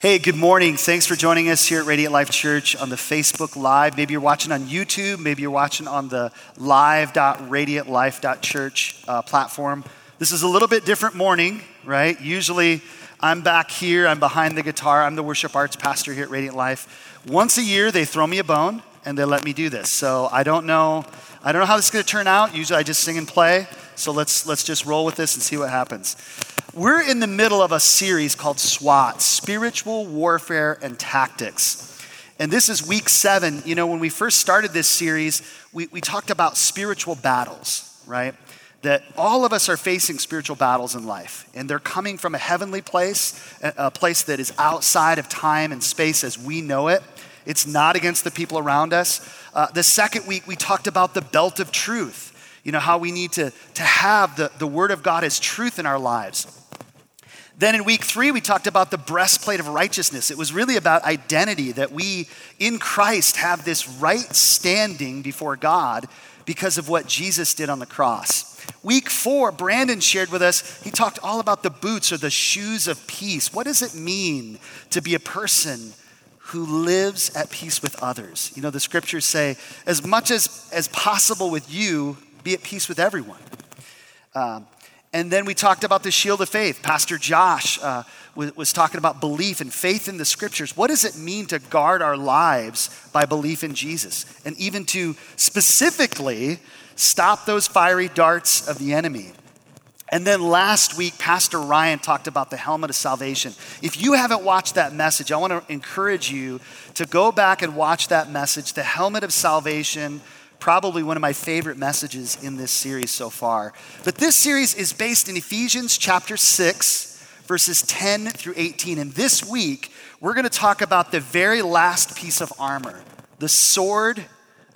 Hey, good morning. Thanks for joining us here at Radiant Life Church on the Facebook Live. Maybe you're watching on YouTube, maybe you're watching on the live.radiantlife.church uh, platform. This is a little bit different morning, right? Usually I'm back here, I'm behind the guitar, I'm the worship arts pastor here at Radiant Life. Once a year, they throw me a bone and they let me do this. So I don't know, I don't know how this is going to turn out. Usually I just sing and play. So let's let's just roll with this and see what happens. We're in the middle of a series called SWAT, Spiritual Warfare and Tactics. And this is week seven. You know, when we first started this series, we, we talked about spiritual battles, right? That all of us are facing spiritual battles in life, and they're coming from a heavenly place, a place that is outside of time and space as we know it. It's not against the people around us. Uh, the second week, we talked about the belt of truth. You know, how we need to, to have the, the Word of God as truth in our lives. Then in week three, we talked about the breastplate of righteousness. It was really about identity, that we in Christ have this right standing before God because of what Jesus did on the cross. Week four, Brandon shared with us, he talked all about the boots or the shoes of peace. What does it mean to be a person who lives at peace with others? You know, the scriptures say, as much as, as possible with you, be at peace with everyone. Um, and then we talked about the shield of faith. Pastor Josh uh, was, was, talking about belief and faith in the scriptures. What does it mean to guard our lives by belief in Jesus? And even to specifically stop those fiery darts of the enemy. And then last week, Pastor Ryan talked about the helmet of salvation. If you haven't watched that message, I want to encourage you to go back and watch that message, the helmet of salvation probably one of my favorite messages in this series so far. But this series is based in Ephesians chapter 6, verses 10 through 18. And this week, we're going to talk about the very last piece of armor, the sword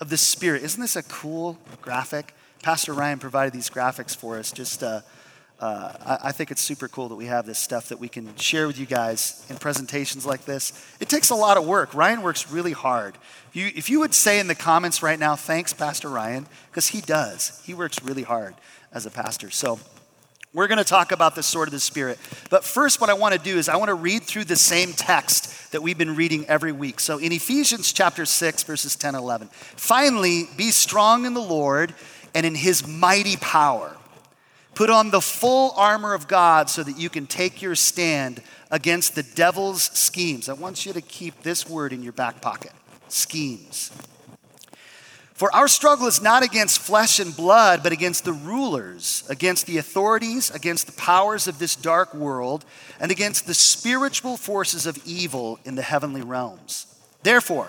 of the Spirit. Isn't this a cool graphic? Pastor Ryan provided these graphics for us just uh, uh, I, I, think it's super cool that we have this stuff that we can share with you guys in presentations like this. It takes a lot of work. Ryan works really hard. You, if you would say in the comments right now, thanks, Pastor Ryan, because he does. He works really hard as a pastor. So we're going to talk about the sword of the Spirit. But first, what I want to do is I want to read through the same text that we've been reading every week. So in Ephesians chapter 6, verses 10 and 11, finally, be strong in the Lord and in his mighty power. Put on the full armor of God so that you can take your stand against the devil's schemes. I want you to keep this word in your back pocket schemes. For our struggle is not against flesh and blood, but against the rulers, against the authorities, against the powers of this dark world, and against the spiritual forces of evil in the heavenly realms. Therefore,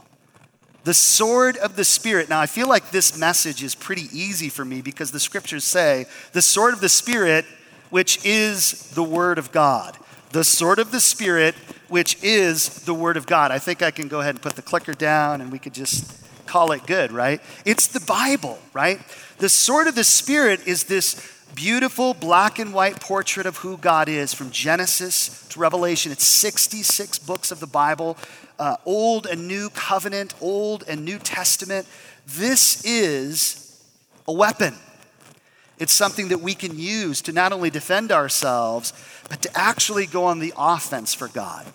The sword of the Spirit. Now, I feel like this message is pretty easy for me because the scriptures say the sword of the Spirit, which is the Word of God. The sword of the Spirit, which is the Word of God. I think I can go ahead and put the clicker down and we could just call it good, right? It's the Bible, right? The sword of the Spirit is this beautiful black and white portrait of who God is from Genesis to Revelation. It's 66 books of the Bible uh, Old and New Covenant, Old and New Testament. This is a weapon. It's something that we can use to not only defend ourselves, but to actually go on the offense for God.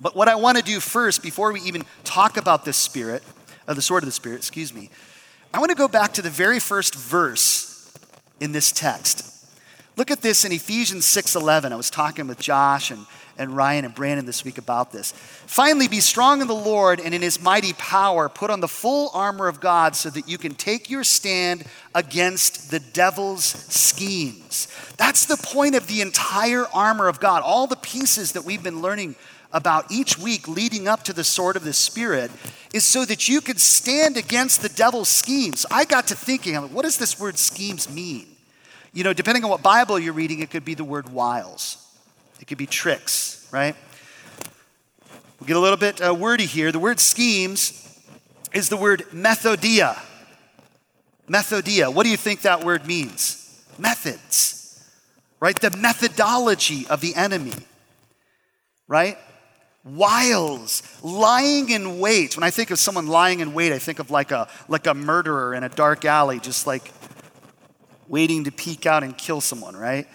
But what I want to do first, before we even talk about this spirit, uh, the sword of the spirit, excuse me, I want to go back to the very first verse in this text. Look at this in Ephesians 6:11. I was talking with Josh and and Ryan and Brandon this week about this. Finally, be strong in the Lord and in his mighty power. Put on the full armor of God so that you can take your stand against the devil's schemes. That's the point of the entire armor of God. All the pieces that we've been learning about each week leading up to the sword of the Spirit is so that you can stand against the devil's schemes. I got to thinking, what does this word schemes mean? You know, depending on what Bible you're reading, it could be the word wiles, it could be tricks, right? We'll get a little bit uh, wordy here. The word schemes is the word methodia. Methodia. What do you think that word means? Methods, right? The methodology of the enemy, right? wiles, lying in wait. When I think of someone lying in wait, I think of like a, like a murderer in a dark alley, just like waiting to peek out and kill someone, right?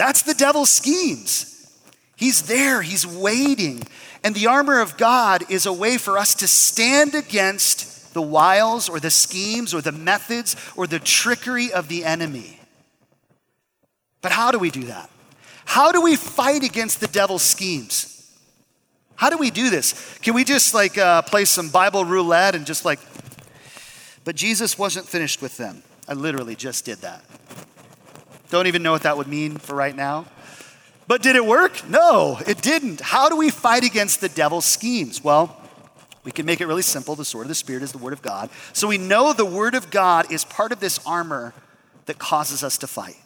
That's the devil's schemes. He's there, he's waiting. And the armor of God is a way for us to stand against the wiles or the schemes or the methods or the trickery of the enemy. But how do we do that? How do we fight against the devil's schemes? How do we do this? Can we just like uh, play some Bible roulette and just like, but Jesus wasn't finished with them. I literally just did that. Don't even know what that would mean for right now. But did it work? No, it didn't. How do we fight against the devil's schemes? Well, we can make it really simple. The sword of the Spirit is the Word of God. So we know the Word of God is part of this armor that causes us to fight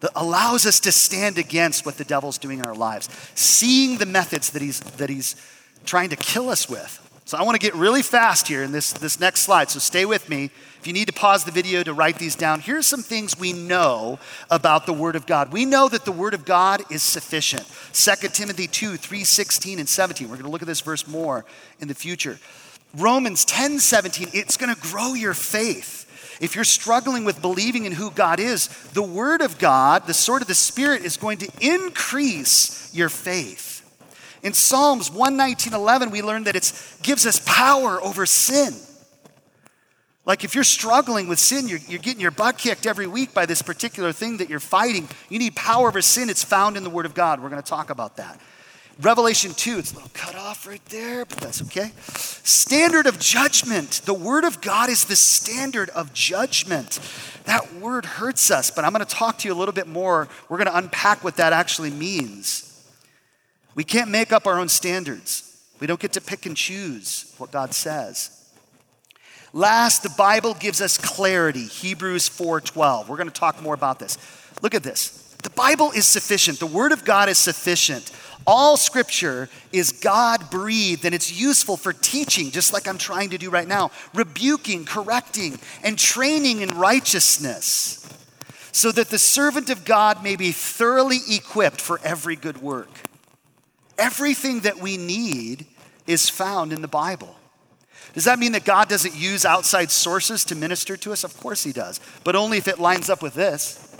that allows us to stand against what the devil's doing in our lives, seeing the methods that he's, that he's trying to kill us with. So I want to get really fast here in this, this next slide, so stay with me. If you need to pause the video to write these down, here's some things we know about the Word of God. We know that the Word of God is sufficient. 2 Timothy 2, 3, 16, and 17. We're going to look at this verse more in the future. Romans 10, 17, it's going to grow your faith. If you're struggling with believing in who God is, the Word of God, the sword of the Spirit, is going to increase your faith. In Psalms 119:11, we learn that it gives us power over sin. Like if you're struggling with sin, you're, you're getting your butt kicked every week by this particular thing that you're fighting. You need power over sin. It's found in the Word of God. We're going to talk about that. Revelation 2, it's a little cut off right there, but that's okay. Standard of judgment. The Word of God is the standard of judgment. That word hurts us, but I'm going to talk to you a little bit more. We're going to unpack what that actually means. We can't make up our own standards, we don't get to pick and choose what God says. Last, the Bible gives us clarity. Hebrews 4:12. We're going to talk more about this. Look at this. The Bible is sufficient. The Word of God is sufficient. All scripture is God breathed and it's useful for teaching, just like I'm trying to do right now, rebuking, correcting, and training in righteousness, so that the servant of God may be thoroughly equipped for every good work. Everything that we need is found in the Bible. Does that mean that God doesn't use outside sources to minister to us? Of course He does, but only if it lines up with this.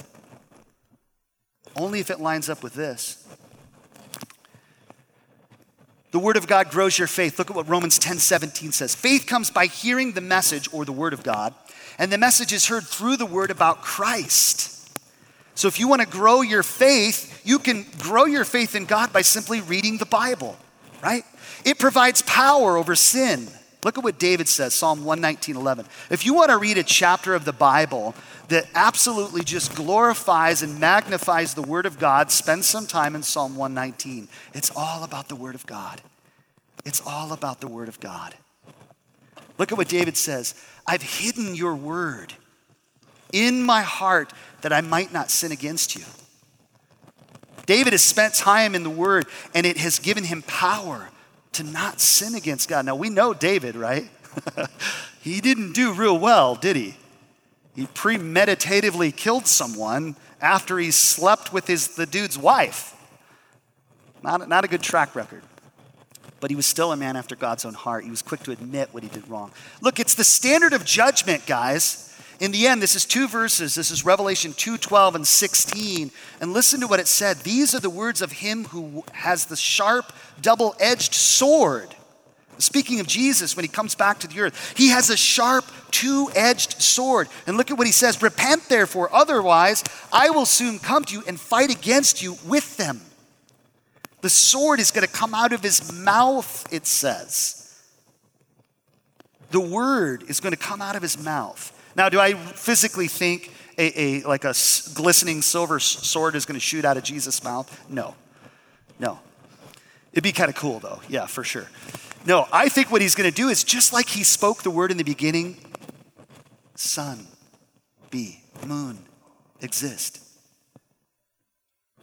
Only if it lines up with this. The word of God grows your faith. Look at what Romans 10 17 says. Faith comes by hearing the message or the word of God, and the message is heard through the word about Christ. So if you want to grow your faith, you can grow your faith in God by simply reading the Bible, right? It provides power over sin. Look at what David says, Psalm 119, 11. If you want to read a chapter of the Bible that absolutely just glorifies and magnifies the Word of God, spend some time in Psalm 119. It's all about the Word of God. It's all about the Word of God. Look at what David says I've hidden your Word in my heart that I might not sin against you. David has spent time in the Word and it has given him power to not sin against God. Now we know David, right? he didn't do real well, did he? he premeditatively killed someone after he slept with his, the dude's wife. Not, not a good track record. But he was still a man after God's own heart. He was quick to admit what he did wrong. Look, it's the standard of judgment, guys. In the end, this is two verses. This is Revelation 2 12 and 16. And listen to what it said. These are the words of him who has the sharp, double edged sword Speaking of Jesus, when he comes back to the earth, he has a sharp, two edged sword. And look at what he says Repent, therefore, otherwise, I will soon come to you and fight against you with them. The sword is going to come out of his mouth, it says. The word is going to come out of his mouth. Now, do I physically think a, a like a glistening silver sword is going to shoot out of Jesus' mouth? No. No. It'd be kind of cool though. Yeah, for sure. No, I think what he's going to do is just like he spoke the word in the beginning sun, be, moon, exist.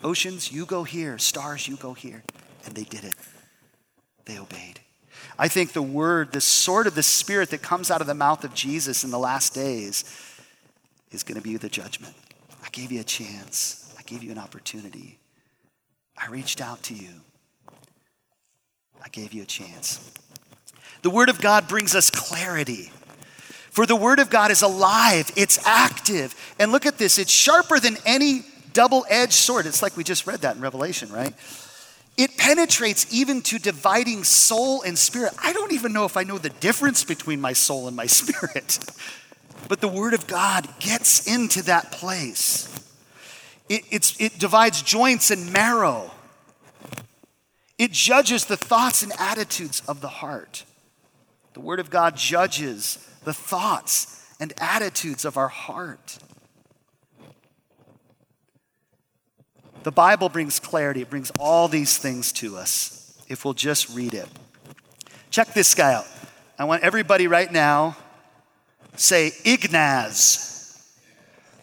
Oceans, you go here. Stars, you go here. And they did it. They obeyed. I think the word, the sword of the Spirit that comes out of the mouth of Jesus in the last days is going to be the judgment. I gave you a chance, I gave you an opportunity. I reached out to you, I gave you a chance. The word of God brings us clarity. For the word of God is alive, it's active. And look at this, it's sharper than any double edged sword. It's like we just read that in Revelation, right? It penetrates even to dividing soul and spirit. I don't even know if I know the difference between my soul and my spirit. But the Word of God gets into that place. It, it divides joints and marrow. It judges the thoughts and attitudes of the heart. The Word of God judges the thoughts and attitudes of our heart. The Bible brings clarity, it brings all these things to us if we'll just read it. Check this guy out. I want everybody right now say Ignaz.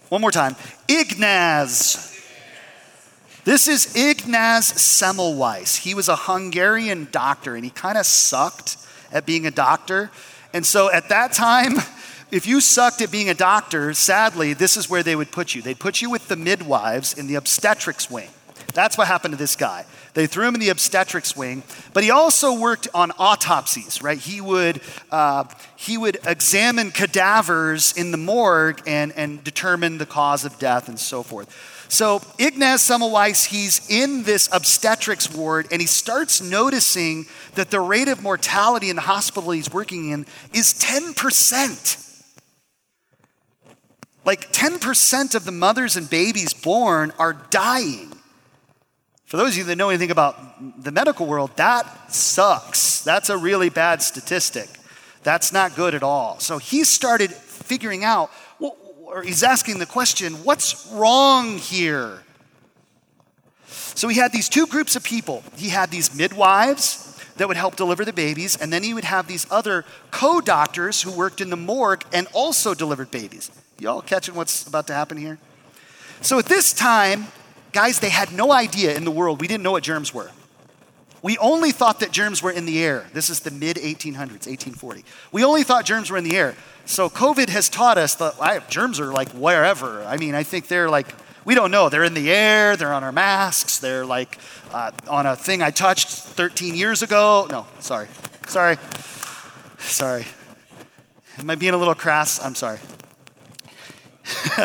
One more time. Ignaz. This is Ignaz Semmelweis. He was a Hungarian doctor and he kind of sucked at being a doctor. And so at that time, if you sucked at being a doctor, sadly, this is where they would put you. They'd put you with the midwives in the obstetrics wing. That's what happened to this guy. They threw him in the obstetrics wing, but he also worked on autopsies, right? He would, uh, he would examine cadavers in the morgue and, and determine the cause of death and so forth. So Ignaz Semmelweis, he's in this obstetrics ward and he starts noticing that the rate of mortality in the hospital he's working in is 10%. Like 10% of the mothers and babies born are dying. For those of you that know anything about the medical world, that sucks. That's a really bad statistic. That's not good at all. So he started figuring out, or he's asking the question, what's wrong here? So he had these two groups of people. He had these midwives that would help deliver the babies, and then he would have these other co doctors who worked in the morgue and also delivered babies. Y'all catching what's about to happen here? So at this time, guys, they had no idea in the world. We didn't know what germs were. We only thought that germs were in the air. This is the mid 1800s, 1840. We only thought germs were in the air. So COVID has taught us that I, germs are like wherever. I mean, I think they're like, we don't know. They're in the air, they're on our masks, they're like uh, on a thing I touched 13 years ago. No, sorry. Sorry. Sorry. Am I being a little crass? I'm sorry.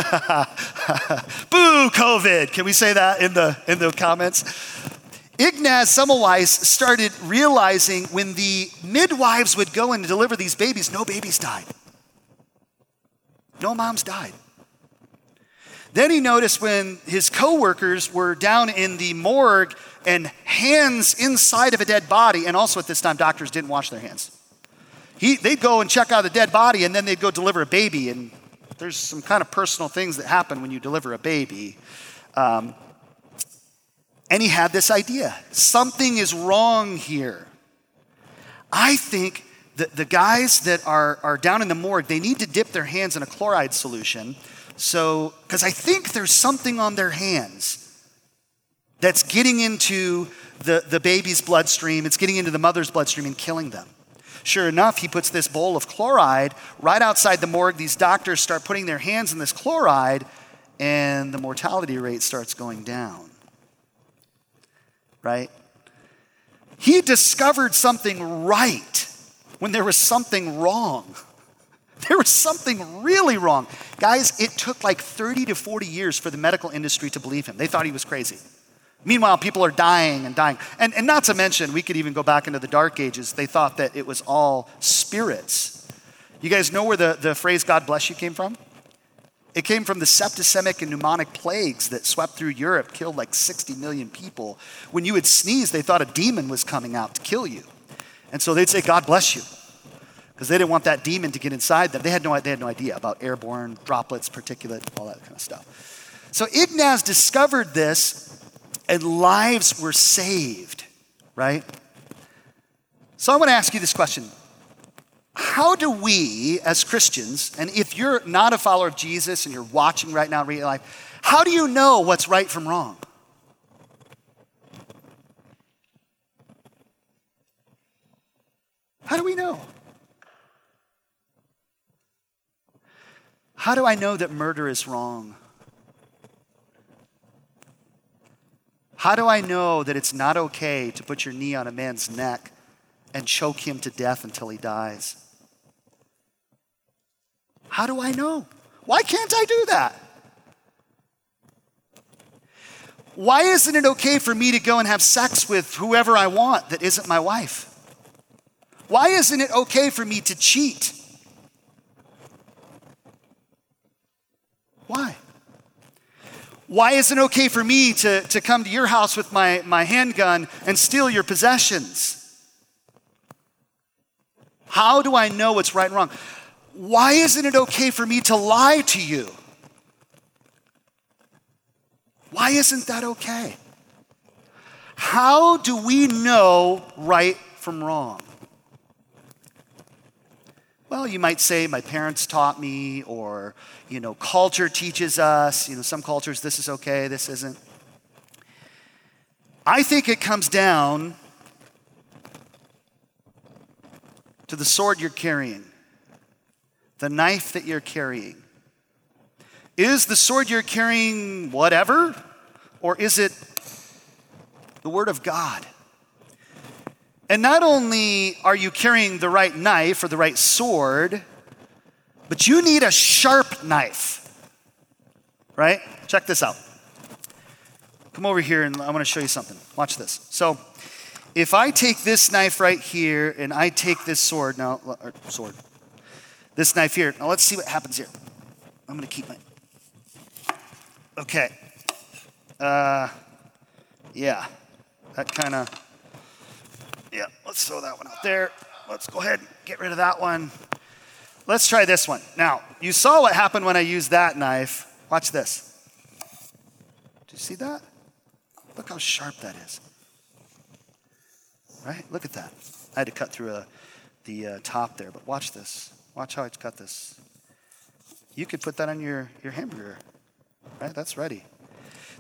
Boo, COVID. Can we say that in the, in the comments? Ignaz Semmelweis started realizing when the midwives would go and deliver these babies, no babies died. No moms died. Then he noticed when his coworkers were down in the morgue and hands inside of a dead body, and also at this time, doctors didn't wash their hands. He, they'd go and check out the dead body, and then they'd go deliver a baby, and there's some kind of personal things that happen when you deliver a baby. Um, and he had this idea something is wrong here. I think that the guys that are, are down in the morgue, they need to dip their hands in a chloride solution. So, because I think there's something on their hands that's getting into the, the baby's bloodstream, it's getting into the mother's bloodstream and killing them. Sure enough, he puts this bowl of chloride right outside the morgue. These doctors start putting their hands in this chloride, and the mortality rate starts going down. Right? He discovered something right when there was something wrong. There was something really wrong. Guys, it took like 30 to 40 years for the medical industry to believe him. They thought he was crazy. Meanwhile, people are dying and dying. And, and not to mention, we could even go back into the dark ages. They thought that it was all spirits. You guys know where the, the phrase God bless you came from? It came from the septicemic and pneumonic plagues that swept through Europe, killed like 60 million people. When you would sneeze, they thought a demon was coming out to kill you. And so they'd say, God bless you, because they didn't want that demon to get inside them. They had, no, they had no idea about airborne droplets, particulate, all that kind of stuff. So Ignaz discovered this, and lives were saved, right? So I want to ask you this question how do we as Christians, and if you're not a follower of Jesus and you're watching right now, real life, how do you know what's right from wrong? How do we know? How do I know that murder is wrong? How do I know that it's not okay to put your knee on a man's neck and choke him to death until he dies? How do I know? Why can't I do that? Why isn't it okay for me to go and have sex with whoever I want that isn't my wife? Why isn't it okay for me to cheat? Why? Why isn't it okay for me to, to come to your house with my, my handgun and steal your possessions? How do I know what's right and wrong? Why isn't it okay for me to lie to you? Why isn't that okay? How do we know right from wrong? Well, you might say, my parents taught me, or, you know, culture teaches us. You know, some cultures, this is okay, this isn't. I think it comes down to the sword you're carrying the knife that you're carrying? Is the sword you're carrying whatever? Or is it the Word of God? And not only are you carrying the right knife or the right sword, but you need a sharp knife. Right? Check this out. Come over here and I want to show you something. Watch this. So, if I take this knife right here and I take this sword, now, sword, this knife here. Now let's see what happens here. I'm going to keep my. Okay. Uh, yeah. That kind of. Yeah, let's throw that one out there. Let's go ahead and get rid of that one. Let's try this one. Now, you saw what happened when I used that knife. Watch this. Do you see that? Look how sharp that is. Right? Look at that. I had to cut through a, uh, the uh, top there, but watch this. Watch how I cut this. You could put that on your, your hamburger, right? That's ready.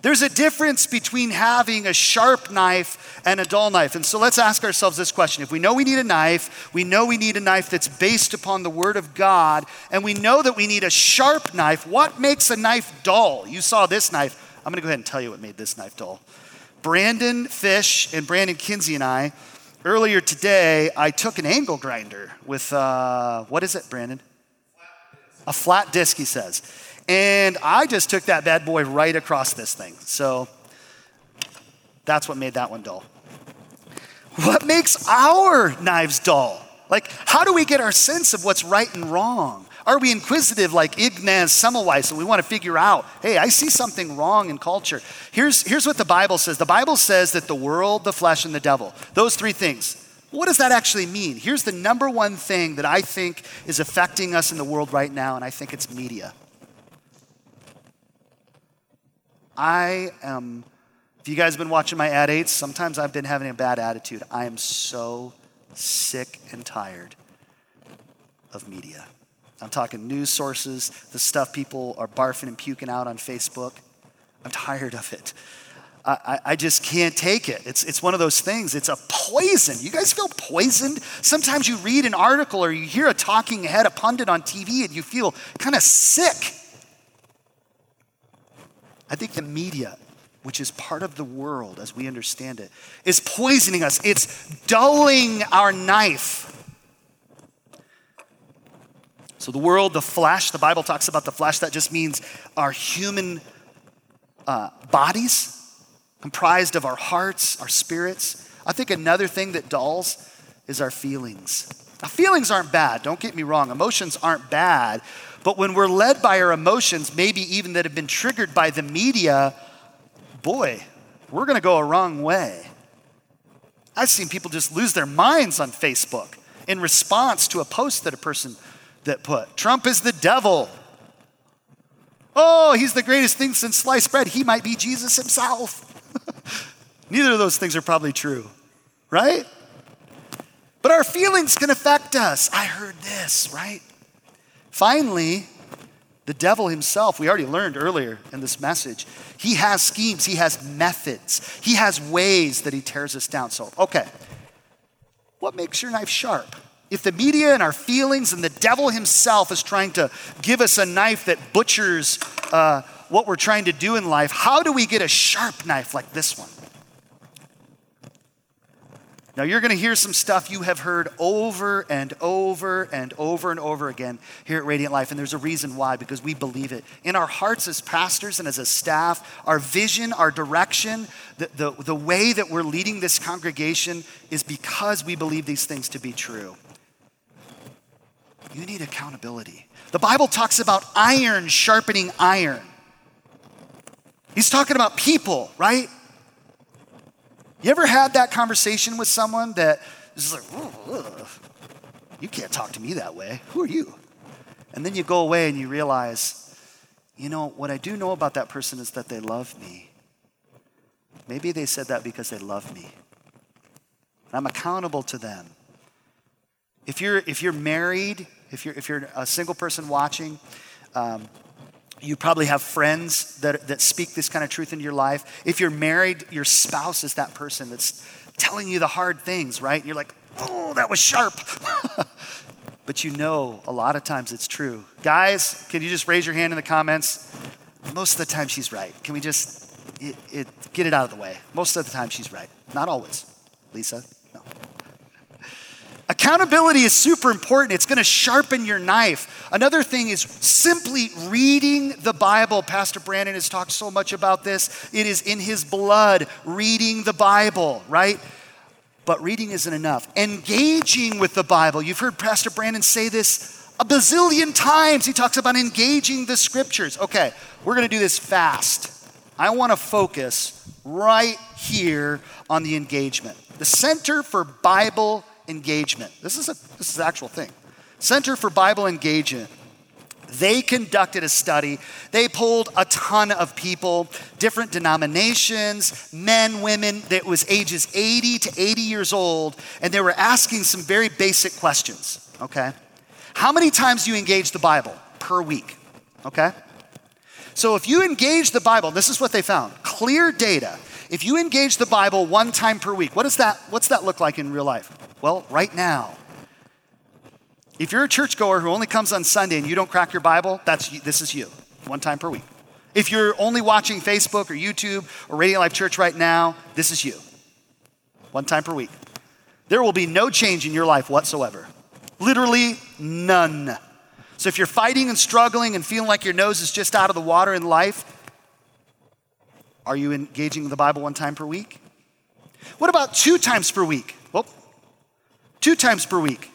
There's a difference between having a sharp knife and a dull knife. And so let's ask ourselves this question. If we know we need a knife, we know we need a knife that's based upon the Word of God, and we know that we need a sharp knife, what makes a knife dull? You saw this knife. I'm going to go ahead and tell you what made this knife dull. Brandon Fish and Brandon Kinsey and I Earlier today, I took an angle grinder with, uh, what is it, Brandon? A flat disc, he says. And I just took that bad boy right across this thing. So that's what made that one dull. What makes our knives dull? Like, how do we get our sense of what's right and wrong? Are we inquisitive like Ignaz Semmelweis and we want to figure out, hey, I see something wrong in culture? Here's, here's what the Bible says the Bible says that the world, the flesh, and the devil, those three things. What does that actually mean? Here's the number one thing that I think is affecting us in the world right now, and I think it's media. I am, if you guys have been watching my ad aids, sometimes I've been having a bad attitude. I am so sick and tired of media. I'm talking news sources, the stuff people are barfing and puking out on Facebook. I'm tired of it. I, I, just can't take it. It's, it's one of those things. It's a poison. You guys feel poisoned? Sometimes you read an article or you hear a talking head, a pundit on TV, and you feel kind of sick. I think the media, which is part of the world as we understand it, is poisoning us. It's dulling our knife. So, the world, the flesh, the Bible talks about the flesh, that just means our human uh, bodies, comprised of our hearts, our spirits. I think another thing that dulls is our feelings. Now, feelings aren't bad, don't get me wrong, emotions aren't bad, But when we're led by our emotions, maybe even that have been triggered by the media, boy, we're going to go a wrong way. I've seen people just lose their minds on Facebook in response to a post that a person that put Trump is the devil. Oh, he's the greatest thing since sliced bread. He might be Jesus himself. Neither of those things are probably true, right? But our feelings can affect us. I heard this, right? Finally, the devil himself, we already learned earlier in this message, he has schemes, he has methods, he has ways that he tears us down. So, okay, what makes your knife sharp? If the media and our feelings and the devil himself is trying to give us a knife that butchers uh, what we're trying to do in life, how do we get a sharp knife like this one? Now, you're going to hear some stuff you have heard over and over and over and over again here at Radiant Life, and there's a reason why, because we believe it. In our hearts as pastors and as a staff, our vision, our direction, the, the, the way that we're leading this congregation is because we believe these things to be true. You need accountability. The Bible talks about iron sharpening iron. He's talking about people, right? You ever had that conversation with someone that is like, you can't talk to me that way. Who are you? And then you go away and you realize, you know, what I do know about that person is that they love me. Maybe they said that because they love me. I'm accountable to them. If you're, if you're married, if you're, if you're a single person watching, um, you probably have friends that, that speak this kind of truth into your life. If you're married, your spouse is that person that's telling you the hard things, right? And you're like, oh, that was sharp. but you know a lot of times it's true. Guys, can you just raise your hand in the comments? Most of the time she's right. Can we just it, it, get it out of the way? Most of the time she's right. Not always. Lisa? Accountability is super important. It's going to sharpen your knife. Another thing is simply reading the Bible. Pastor Brandon has talked so much about this. It is in his blood, reading the Bible, right? But reading isn't enough. Engaging with the Bible. You've heard Pastor Brandon say this a bazillion times. He talks about engaging the scriptures. Okay, we're going to do this fast. I want to focus right here on the engagement. The Center for Bible Engagement. This is a this is an actual thing. Center for Bible Engagement. They conducted a study. They polled a ton of people, different denominations, men, women, that was ages 80 to 80 years old, and they were asking some very basic questions, okay? How many times do you engage the Bible per week? Okay? So if you engage the Bible, this is what they found. Clear data. If you engage the Bible one time per week, what does that what's that look like in real life? Well, right now, if you're a churchgoer who only comes on Sunday and you don't crack your Bible, that's this is you, one time per week. If you're only watching Facebook or YouTube or Radiant Life Church right now, this is you, one time per week. There will be no change in your life whatsoever. Literally none. So if you're fighting and struggling and feeling like your nose is just out of the water in life, are you engaging the Bible one time per week? What about two times per week? Well, Two times per week.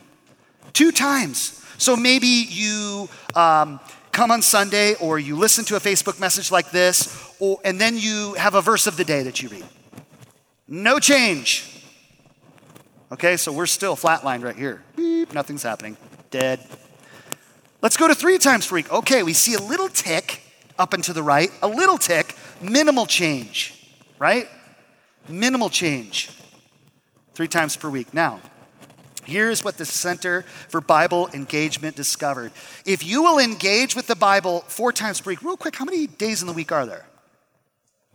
Two times. So maybe you um, come on Sunday or you listen to a Facebook message like this, or, and then you have a verse of the day that you read. No change. Okay, so we're still flatlined right here. Beep, nothing's happening. Dead. Let's go to three times per week. Okay, we see a little tick up and to the right, a little tick, minimal change, right? Minimal change. Three times per week. Now, Here's what the Center for Bible Engagement discovered. If you will engage with the Bible four times per week, real quick, how many days in the week are there?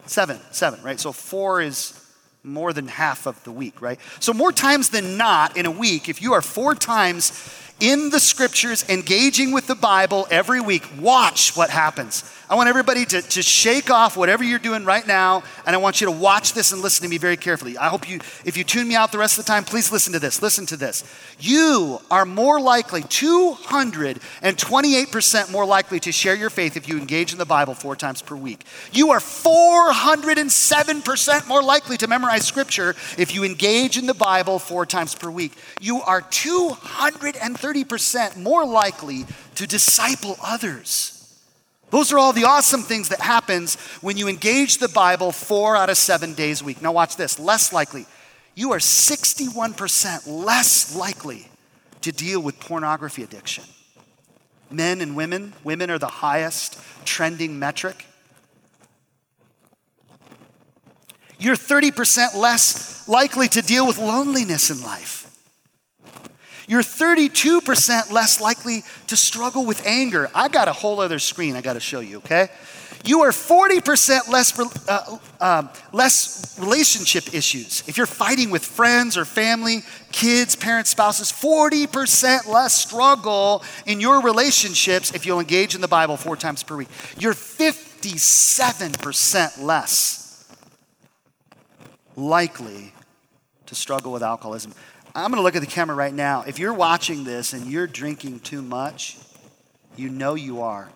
Seven, seven, right? So four is more than half of the week, right? So, more times than not in a week, if you are four times in the scriptures engaging with the Bible every week, watch what happens. I want everybody to, to shake off whatever you're doing right now, and I want you to watch this and listen to me very carefully. I hope you, if you tune me out the rest of the time, please listen to this. Listen to this. You are more likely, 228% more likely to share your faith if you engage in the Bible four times per week. You are 407% more likely to memorize scripture if you engage in the Bible four times per week. You are 230% more likely to disciple others. Those are all the awesome things that happens when you engage the Bible 4 out of 7 days a week. Now watch this, less likely. You are 61% less likely to deal with pornography addiction. Men and women, women are the highest trending metric. You're 30% less likely to deal with loneliness in life. You're 32% less likely to struggle with anger. I got a whole other screen I got to show you, okay? You are 40% less, uh, uh, less relationship issues. If you're fighting with friends or family, kids, parents, spouses, 40% less struggle in your relationships if you'll engage in the Bible four times per week. You're 57% less likely to struggle with alcoholism. I'm going to look at the camera right now. If you're watching this and you're drinking too much, you know you are.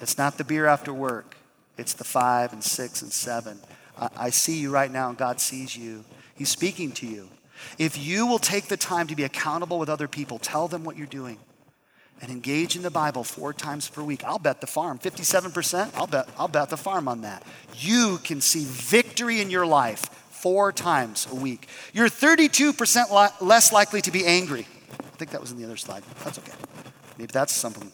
It's not the beer after work, it's the five and six and seven. I, I see you right now, and God sees you. He's speaking to you. If you will take the time to be accountable with other people, tell them what you're doing, and engage in the Bible four times per week, I'll bet the farm. 57%, I'll bet, I'll bet the farm on that. You can see victory in your life four times a week. You're 32% li- less likely to be angry. I think that was in the other slide. That's okay. Maybe that's something.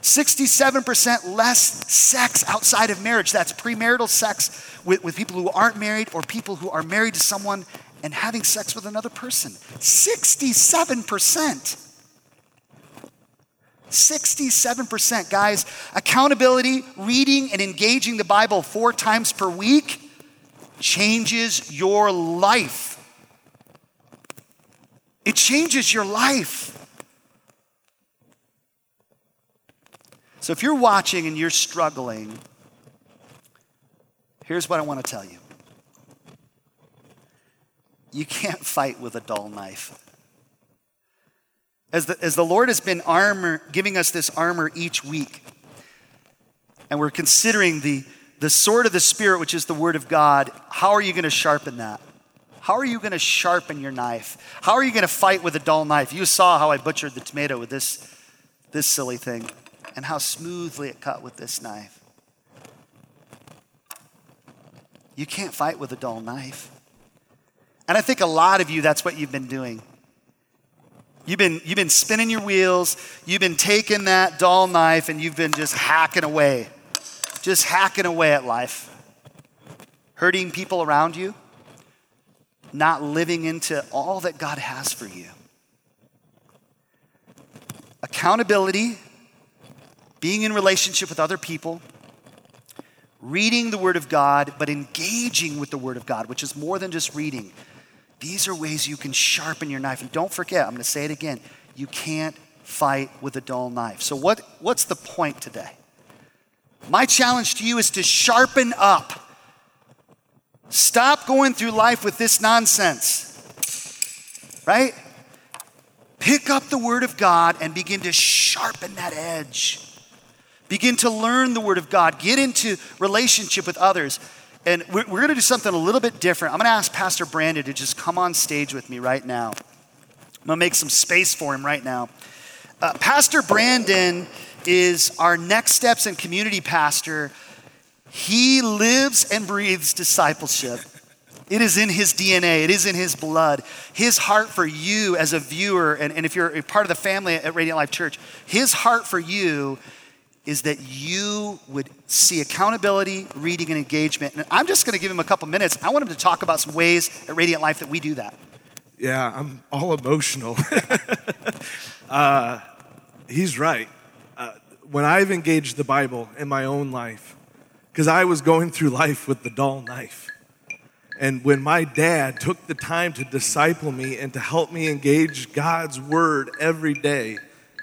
67% less sex outside of marriage. That's premarital sex with, with people who aren't married or people who are married to someone and having sex with another person. 67%. 67%, guys. Accountability, reading and engaging the Bible four times per week changes your life. It changes your life. So if you're watching and you're struggling, here's what I want to tell you you can't fight with a dull knife. As the, as the Lord has been armor, giving us this armor each week, and we're considering the, the sword of the Spirit, which is the Word of God, how are you going to sharpen that? How are you going to sharpen your knife? How are you going to fight with a dull knife? You saw how I butchered the tomato with this, this silly thing and how smoothly it cut with this knife. You can't fight with a dull knife. And I think a lot of you, that's what you've been doing. You've been, you've been spinning your wheels, you've been taking that dull knife, and you've been just hacking away just hacking away at life, hurting people around you, not living into all that God has for you. Accountability, being in relationship with other people, reading the Word of God, but engaging with the Word of God, which is more than just reading. These are ways you can sharpen your knife. And don't forget, I'm going to say it again you can't fight with a dull knife. So, what, what's the point today? My challenge to you is to sharpen up. Stop going through life with this nonsense, right? Pick up the Word of God and begin to sharpen that edge. Begin to learn the Word of God. Get into relationship with others. And we're, we're going to do something a little bit different. I'm going to ask Pastor Brandon to just come on stage with me right now. I'm going to make some space for him right now. Uh, Pastor Brandon is our next steps and community pastor. He lives and breathes discipleship. It is in his DNA, it is in his blood. His heart for you as a viewer, and, and if you're a part of the family at Radiant Life Church, his heart for you is that you would see accountability, reading, and engagement. And I'm just going to give him a couple minutes. I want him to talk about some ways at Radiant Life that we do that. Yeah, I'm all emotional. uh, he's right when I've engaged the Bible in my own life, because I was going through life with the dull knife. And when my dad took the time to disciple me and to help me engage God's word every day,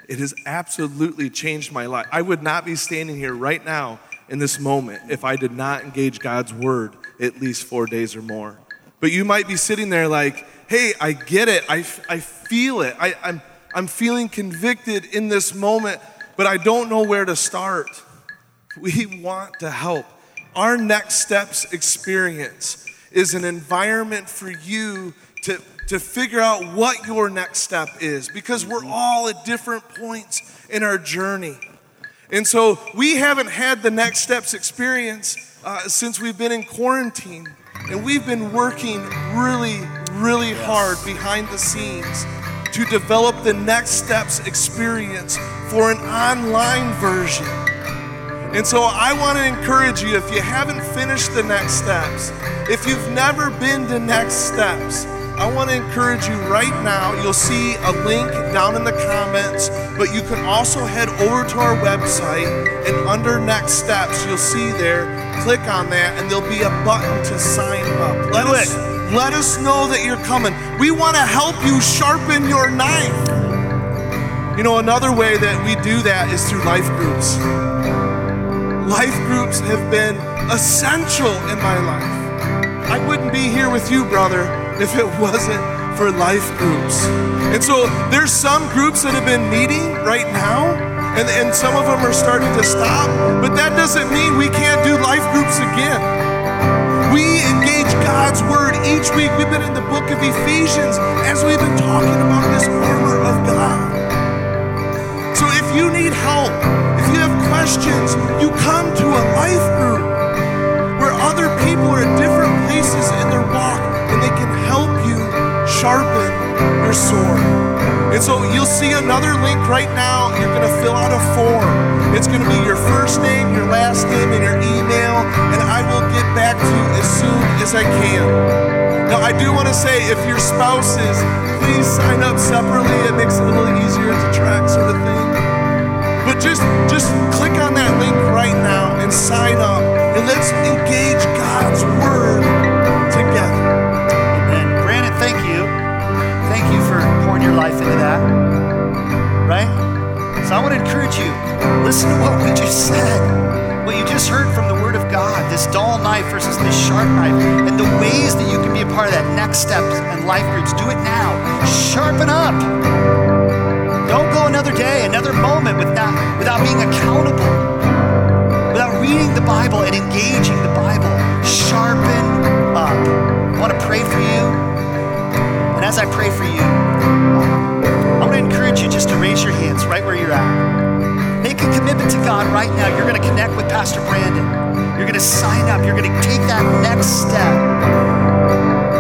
It has absolutely changed my life. I would not be standing here right now in this moment if I did not engage God's word at least four days or more. But you might be sitting there like, hey, I get it. I, I feel it. I, I'm, I'm feeling convicted in this moment, but I don't know where to start. We want to help. Our next steps experience is an environment for you to, to figure out what your next step is because we're all at different points in our journey. And so we haven't had the next steps experience uh, since we've been in quarantine. And we've been working really, really hard behind the scenes to develop the next steps experience for an online version. And so I want to encourage you if you haven't finished the next steps, if you've never been to next steps, I want to encourage you right now. You'll see a link down in the comments, but you can also head over to our website and under next steps, you'll see there, click on that, and there'll be a button to sign up. Let us. Let us know that you're coming. We want to help you sharpen your knife. You know, another way that we do that is through life groups. Life groups have been essential in my life. I wouldn't be here with you, brother, if it wasn't for life groups. And so there's some groups that have been meeting right now, and, and some of them are starting to stop, but that doesn't mean we can't do life groups again. We engage God's word each week. We've been in the book of Ephesians as we've been talking about this armor of God. So if you need help, if you have questions, you come to a life group where other people are at different places in their walk and they can help you sharpen your sword. And so you'll see another link right now. You're going to fill out a form. It's going to be your first name, your last name, and your email, and I will get back to you as soon as I can. Now, I do want to say if your spouse is, please sign up separately. It makes it a little easier to track, sort of thing. But just just click on that link right now and sign up and let's engage God's word together. Amen. Brandon, thank you. Thank you for pouring your life into that. Right? So I want to encourage you. Listen to what we just said. What you just heard from the Word of God, this dull knife versus this sharp knife, and the ways that you can be a part of that next steps and life groups. Do it now. Sharpen up. Don't go another day, another moment without, without being accountable, without reading the Bible and engaging the Bible. Sharpen up. I want to pray for you. And as I pray for you, I want to encourage you just to raise your hands right where you're at. Make a commitment to God right now. You're going to connect with Pastor Brandon. You're going to sign up. You're going to take that next step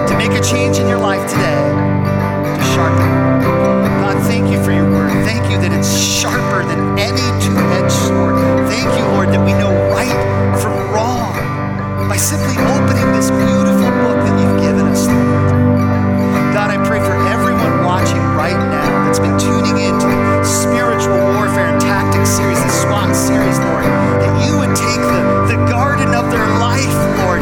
to make a change in your life today, to sharpen. God, thank you for your word. Thank you that it's sharper than any two edged sword. Thank you, Lord, that we know right from wrong by simply opening this beautiful book that you've given us, Lord. God, I pray for everyone watching right now that's been tuning in to the Spirit Impact series and SWAT series, Lord, that you would take the, the garden of their life, Lord,